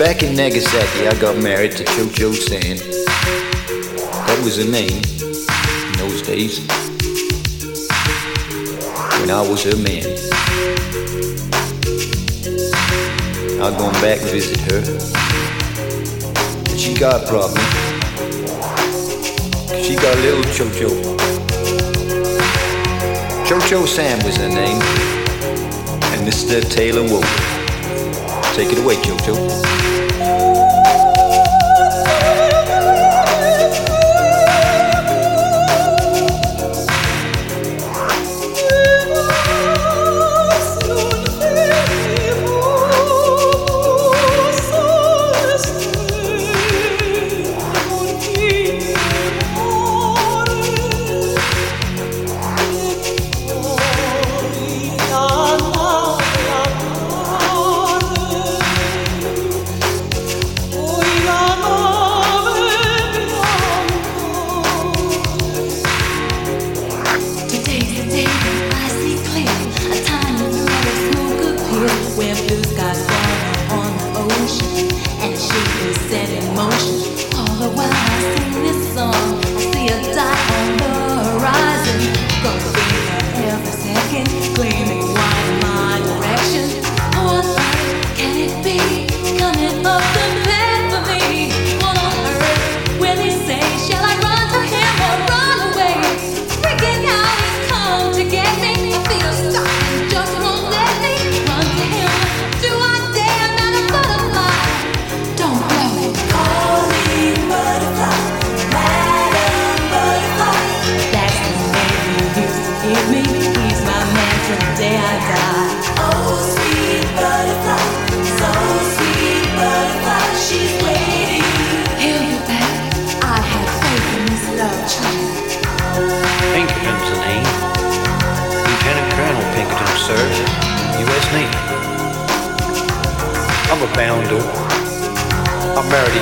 Back in Nagasaki, I got married to Cho Cho San. That was her name in those days. When I was her man. I've gone back and visit her. But she got a problem. She got a little Cho-Cho. Cho-Cho Sam was her name. And Mr. Taylor Wolf. Take it away, Cho-Cho.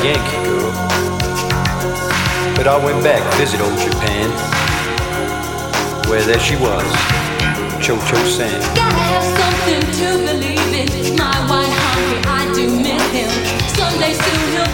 Yankee girl. But I went back to visit old Japan, where there she was, Cho Cho San. Gotta have something to believe in. My white I do miss him. Someday soon he'll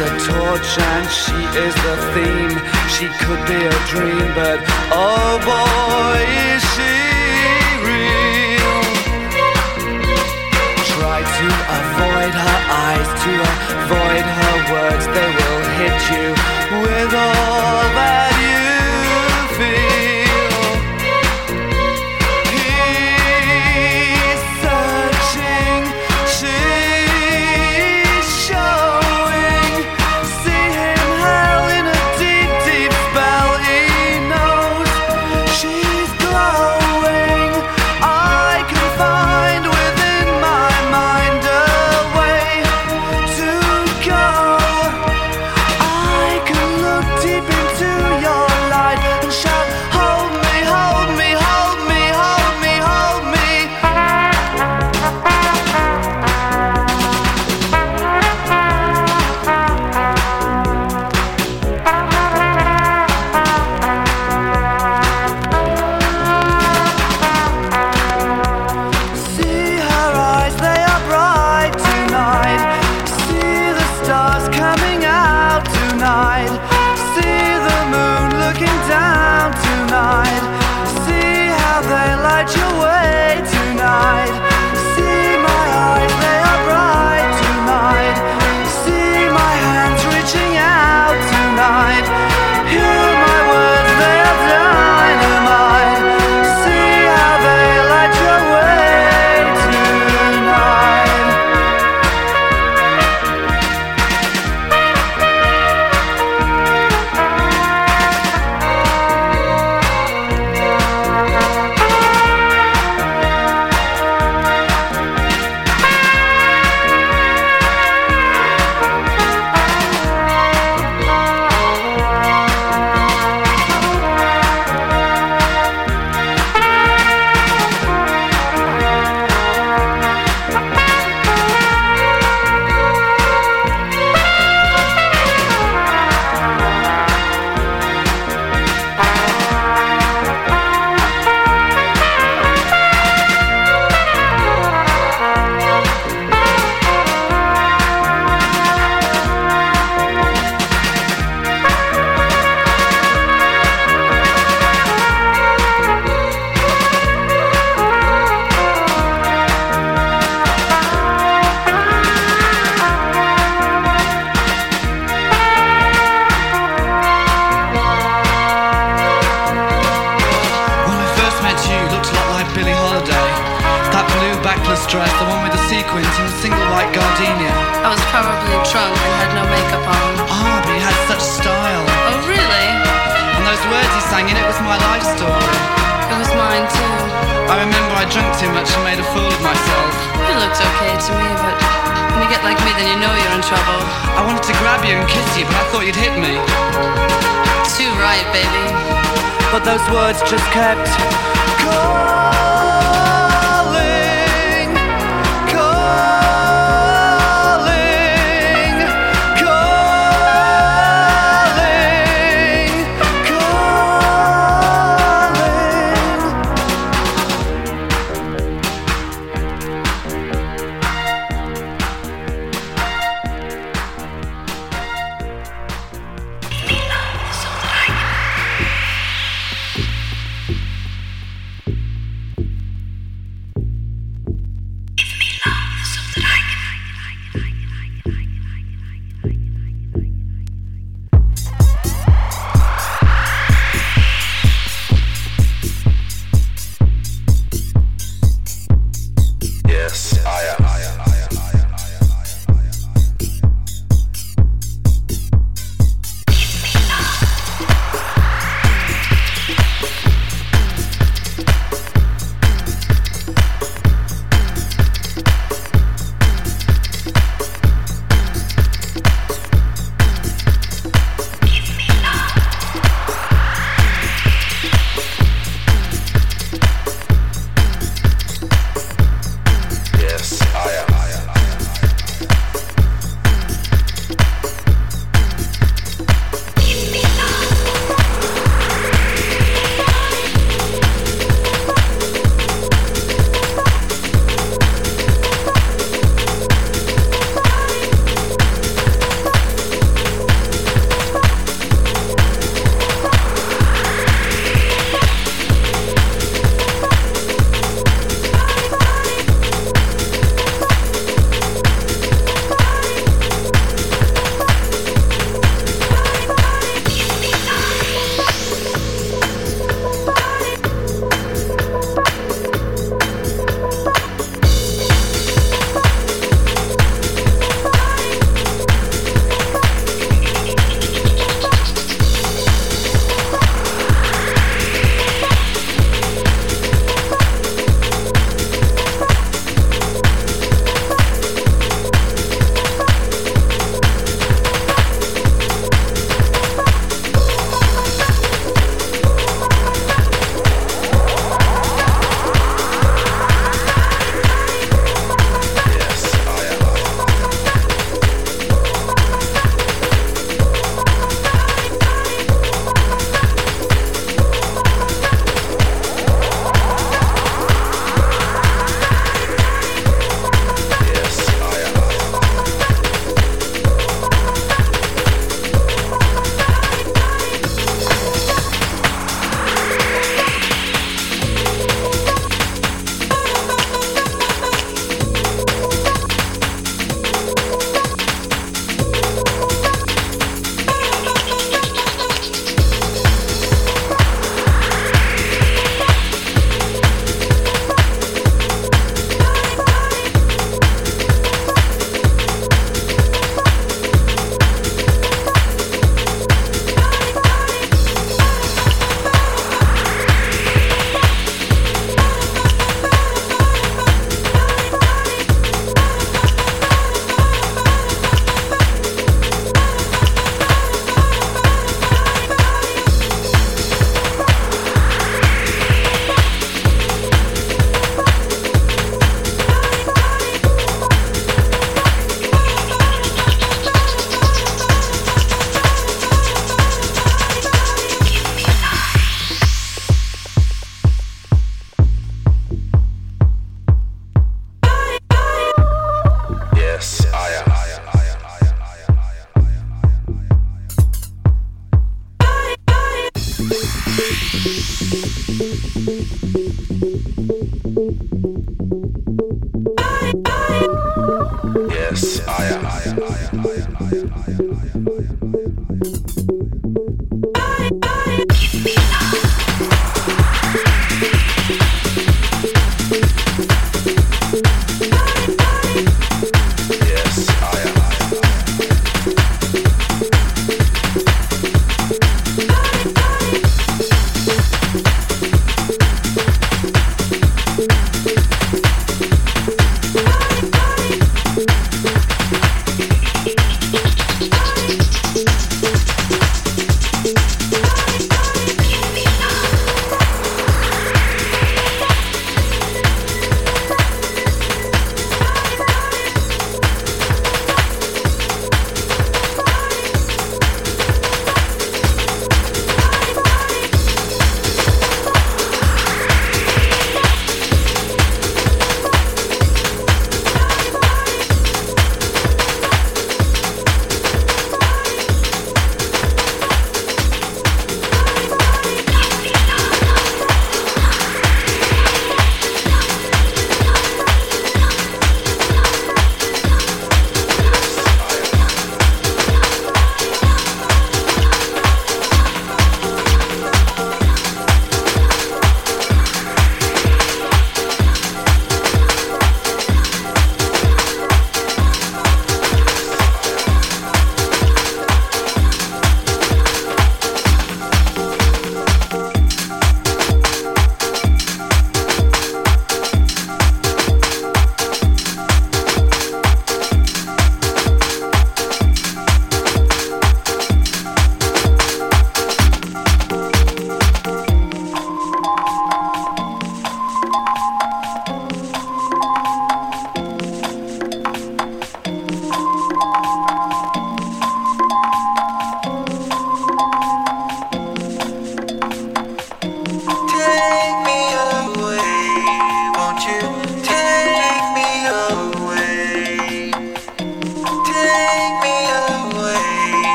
the torch and she is the theme. She could be a dream, but oh boy, is she real. Try to avoid her eyes, to avoid her words, they will hit you.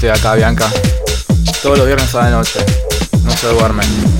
estoy acá, Bianca. Todos los viernes a la noche. No se duermen.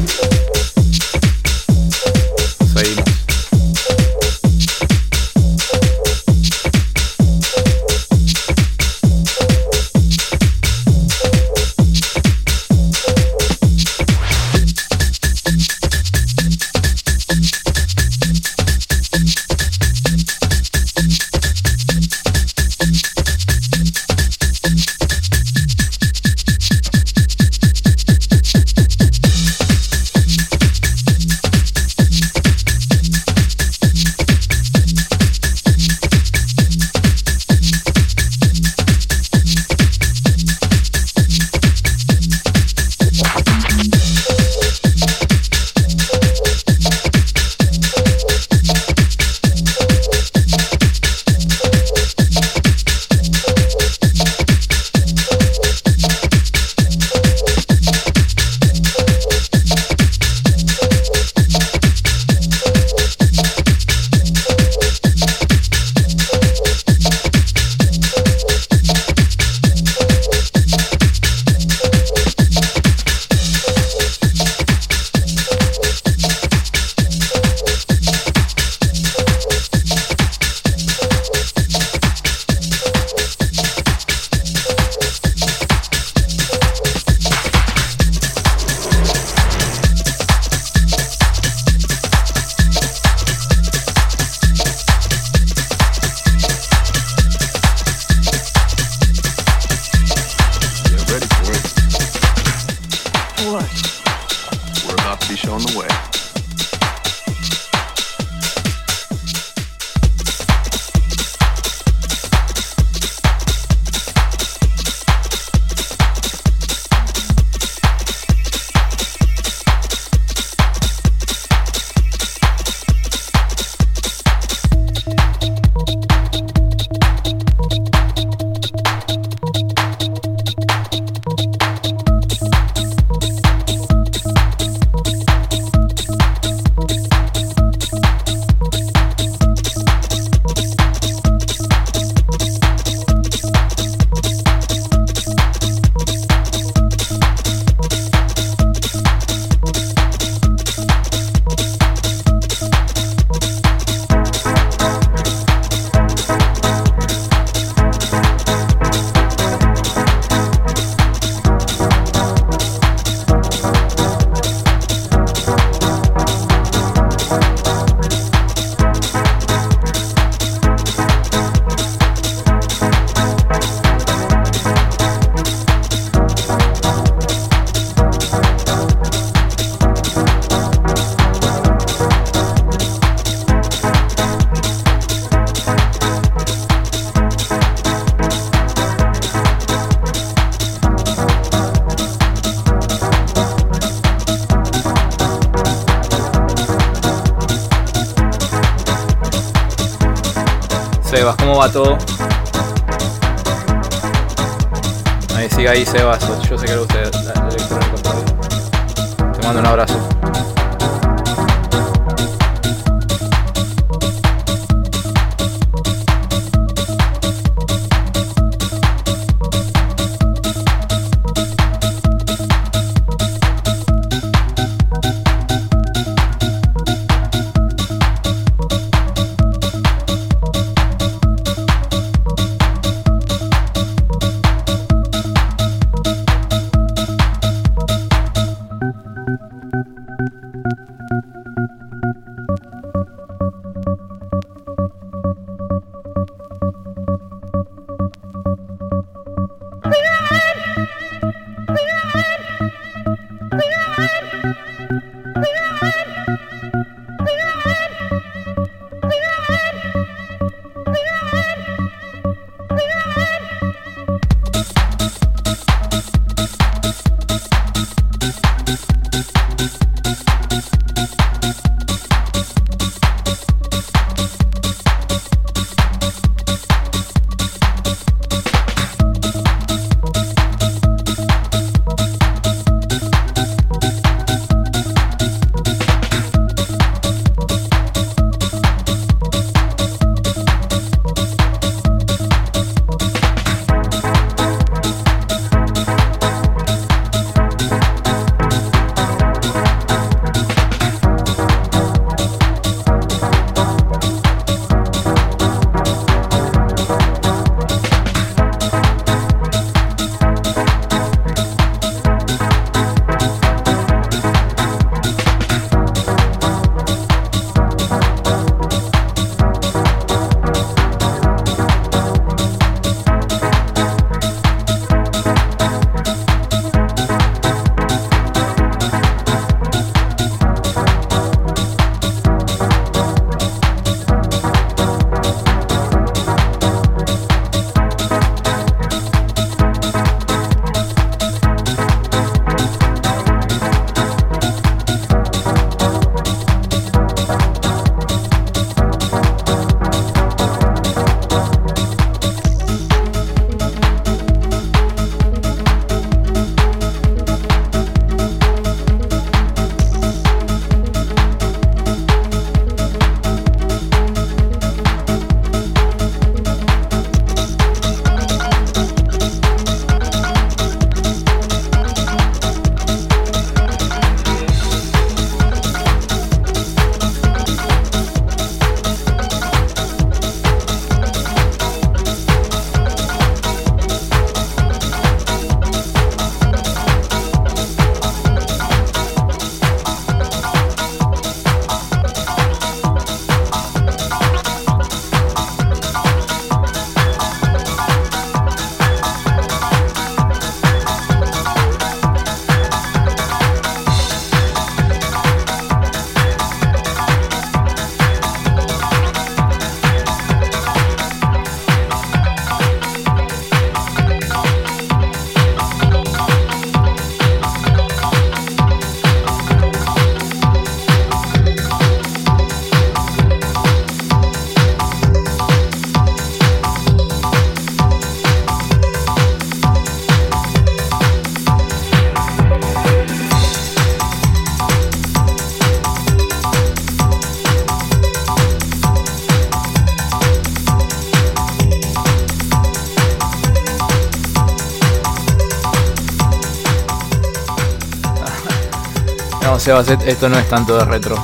Esto no es tanto de retro.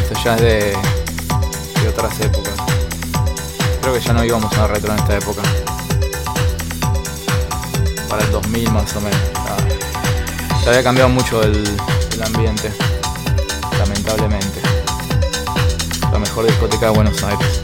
Esto ya es de, otras épocas. Creo que ya no íbamos a retro en esta época. Para el 2000 más o menos. Ya, había cambiado mucho el ambiente. Lamentablemente. La mejor discoteca de Buenos Aires.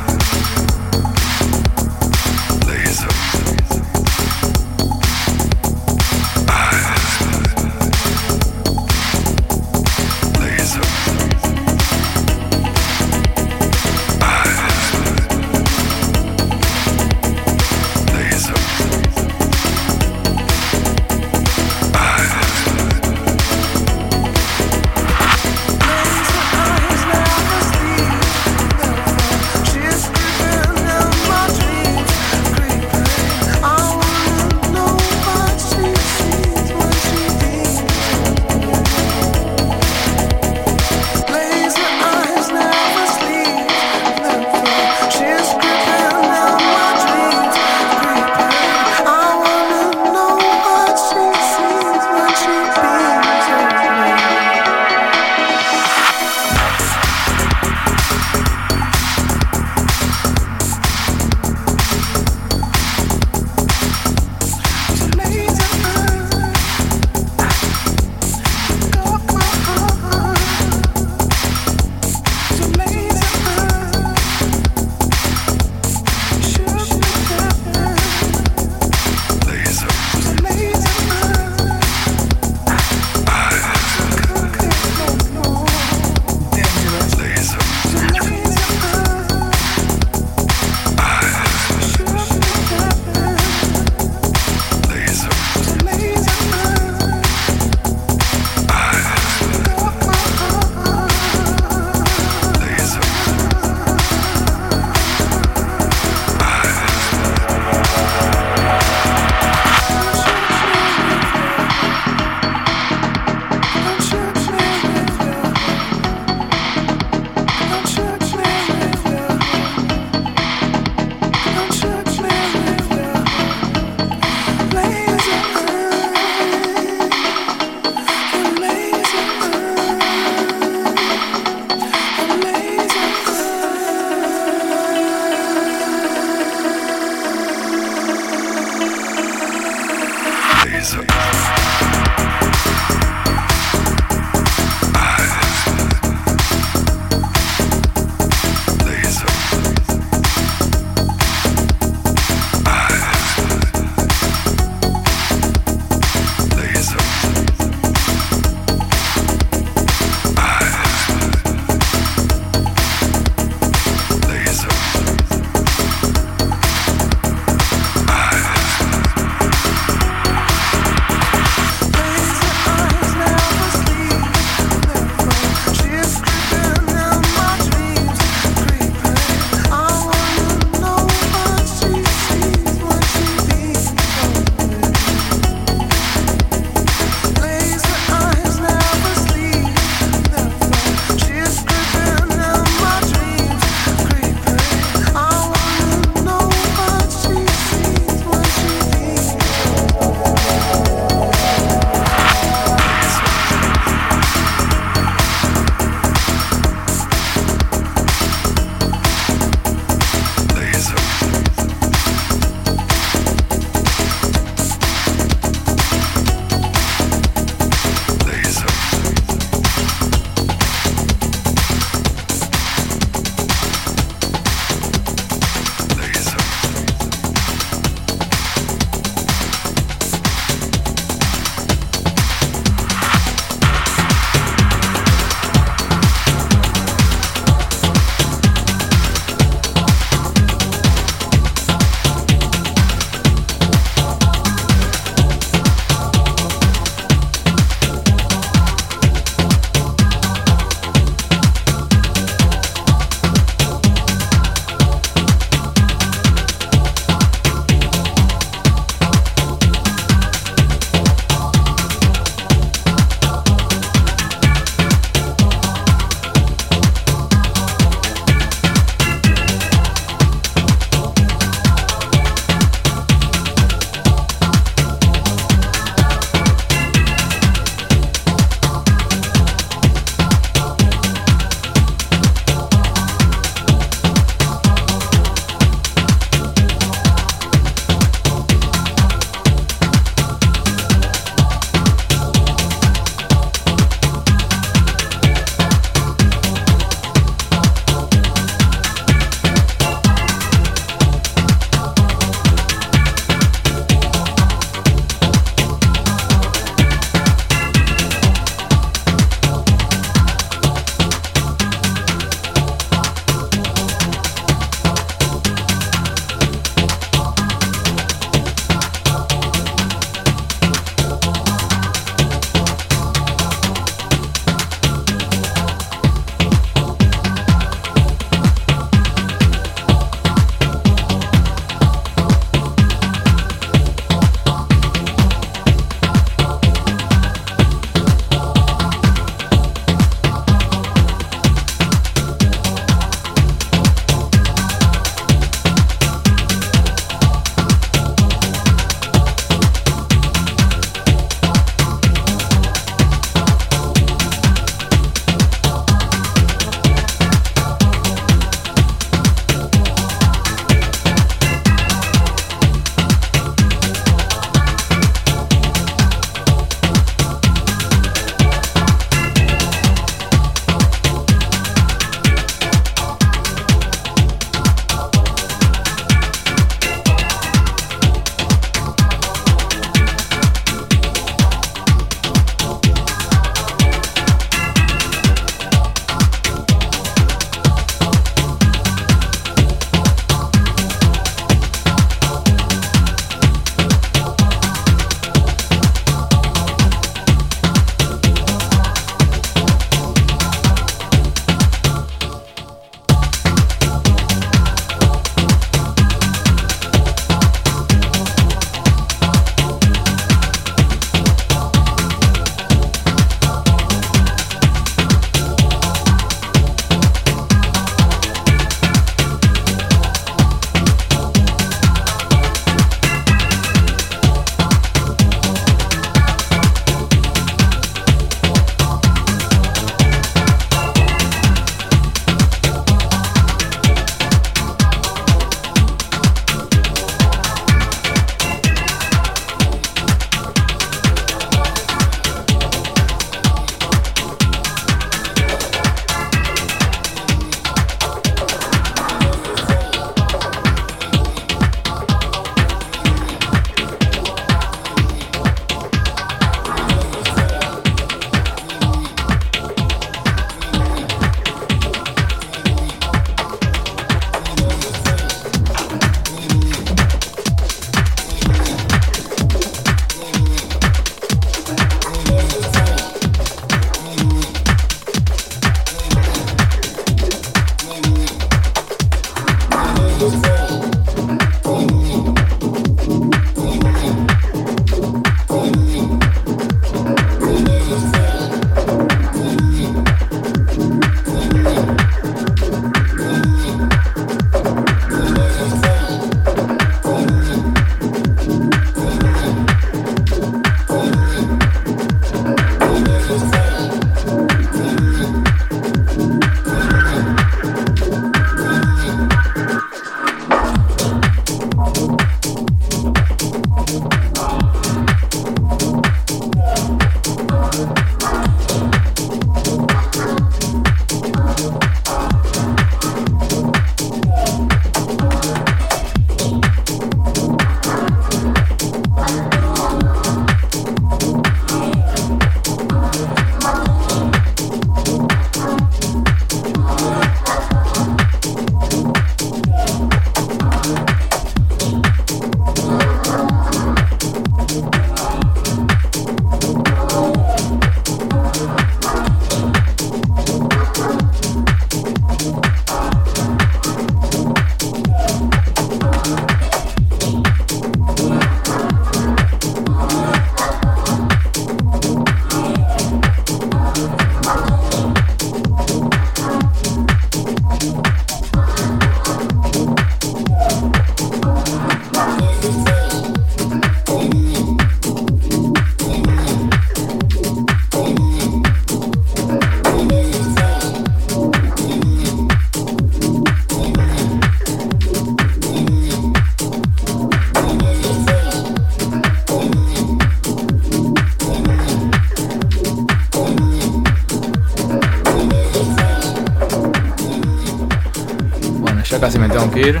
Casi me tengo que ir.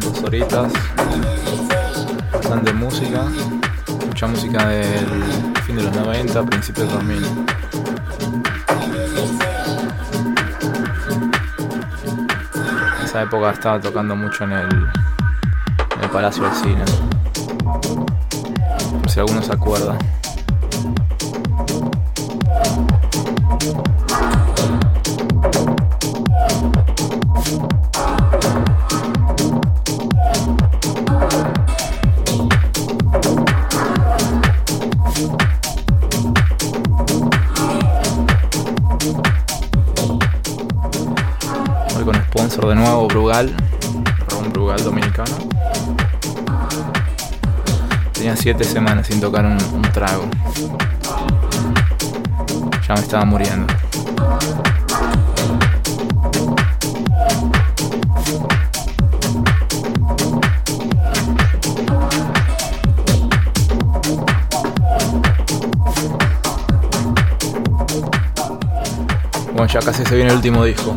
Dos horitas. Bastante música. Mucha música del fin de los 90, principios del 2000. En esa época estaba tocando mucho en el, Palacio del Cine. Si alguno se acuerda. 7 semanas sin tocar un, un trago. Ya me estaba muriendo. Bueno, ya casi se viene el último disco.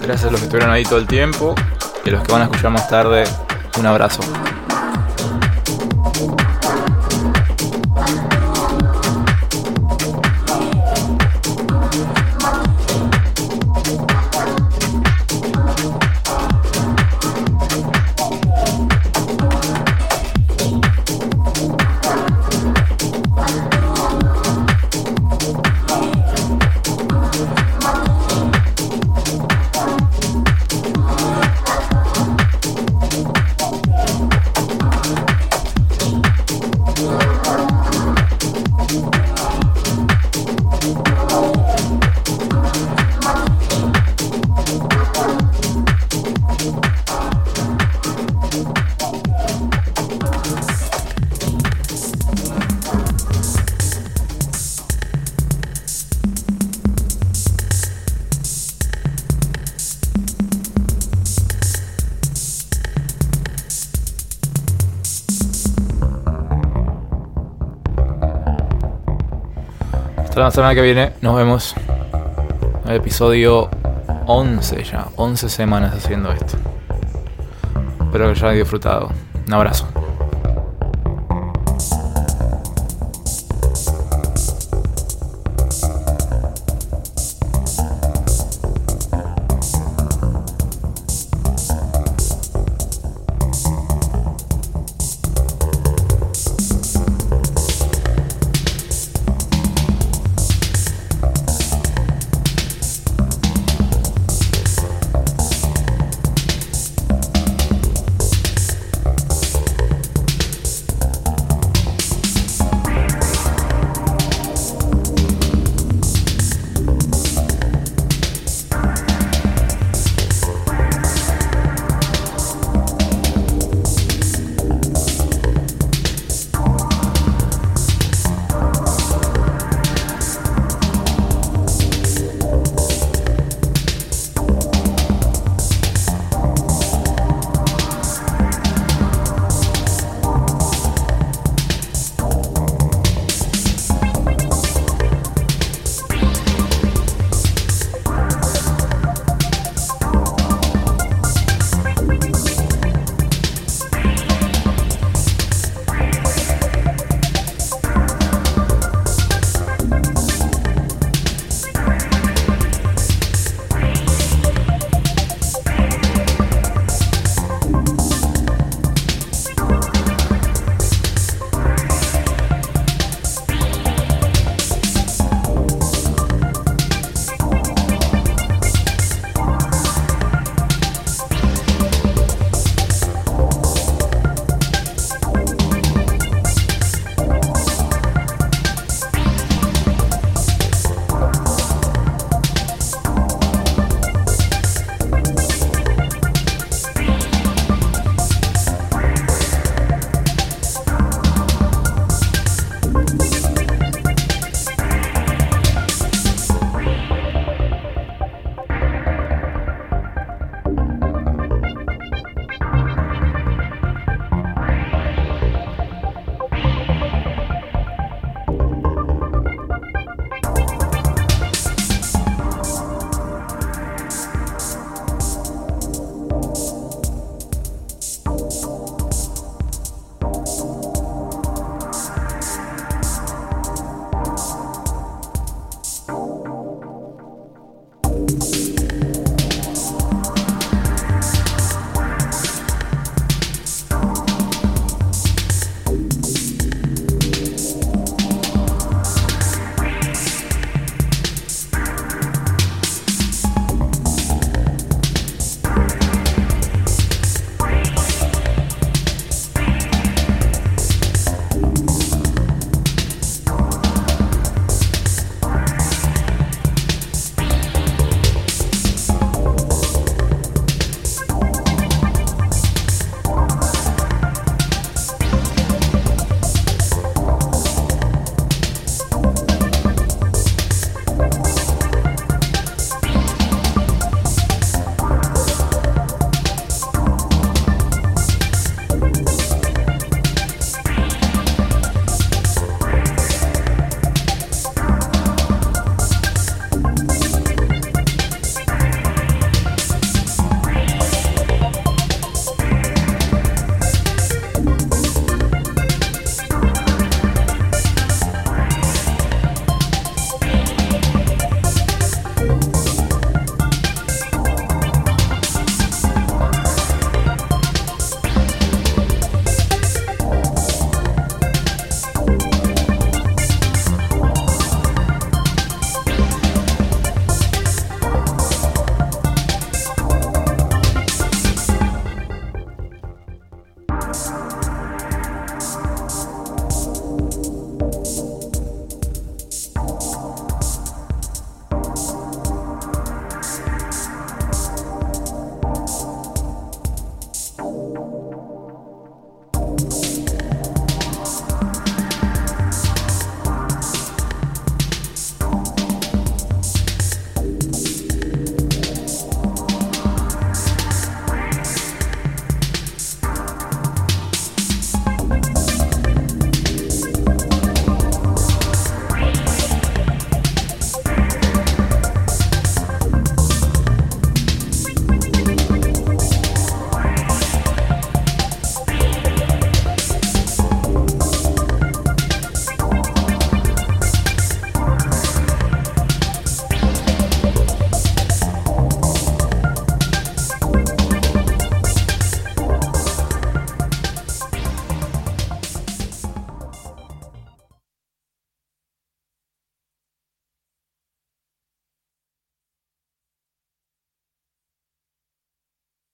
Gracias a los que estuvieron ahí todo el tiempo y a los que van a escuchar más tarde, un abrazo. Semana que viene, nos vemos. El episodio 11 ya, 11 semanas haciendo esto. Espero que hayan disfrutado. Un abrazo.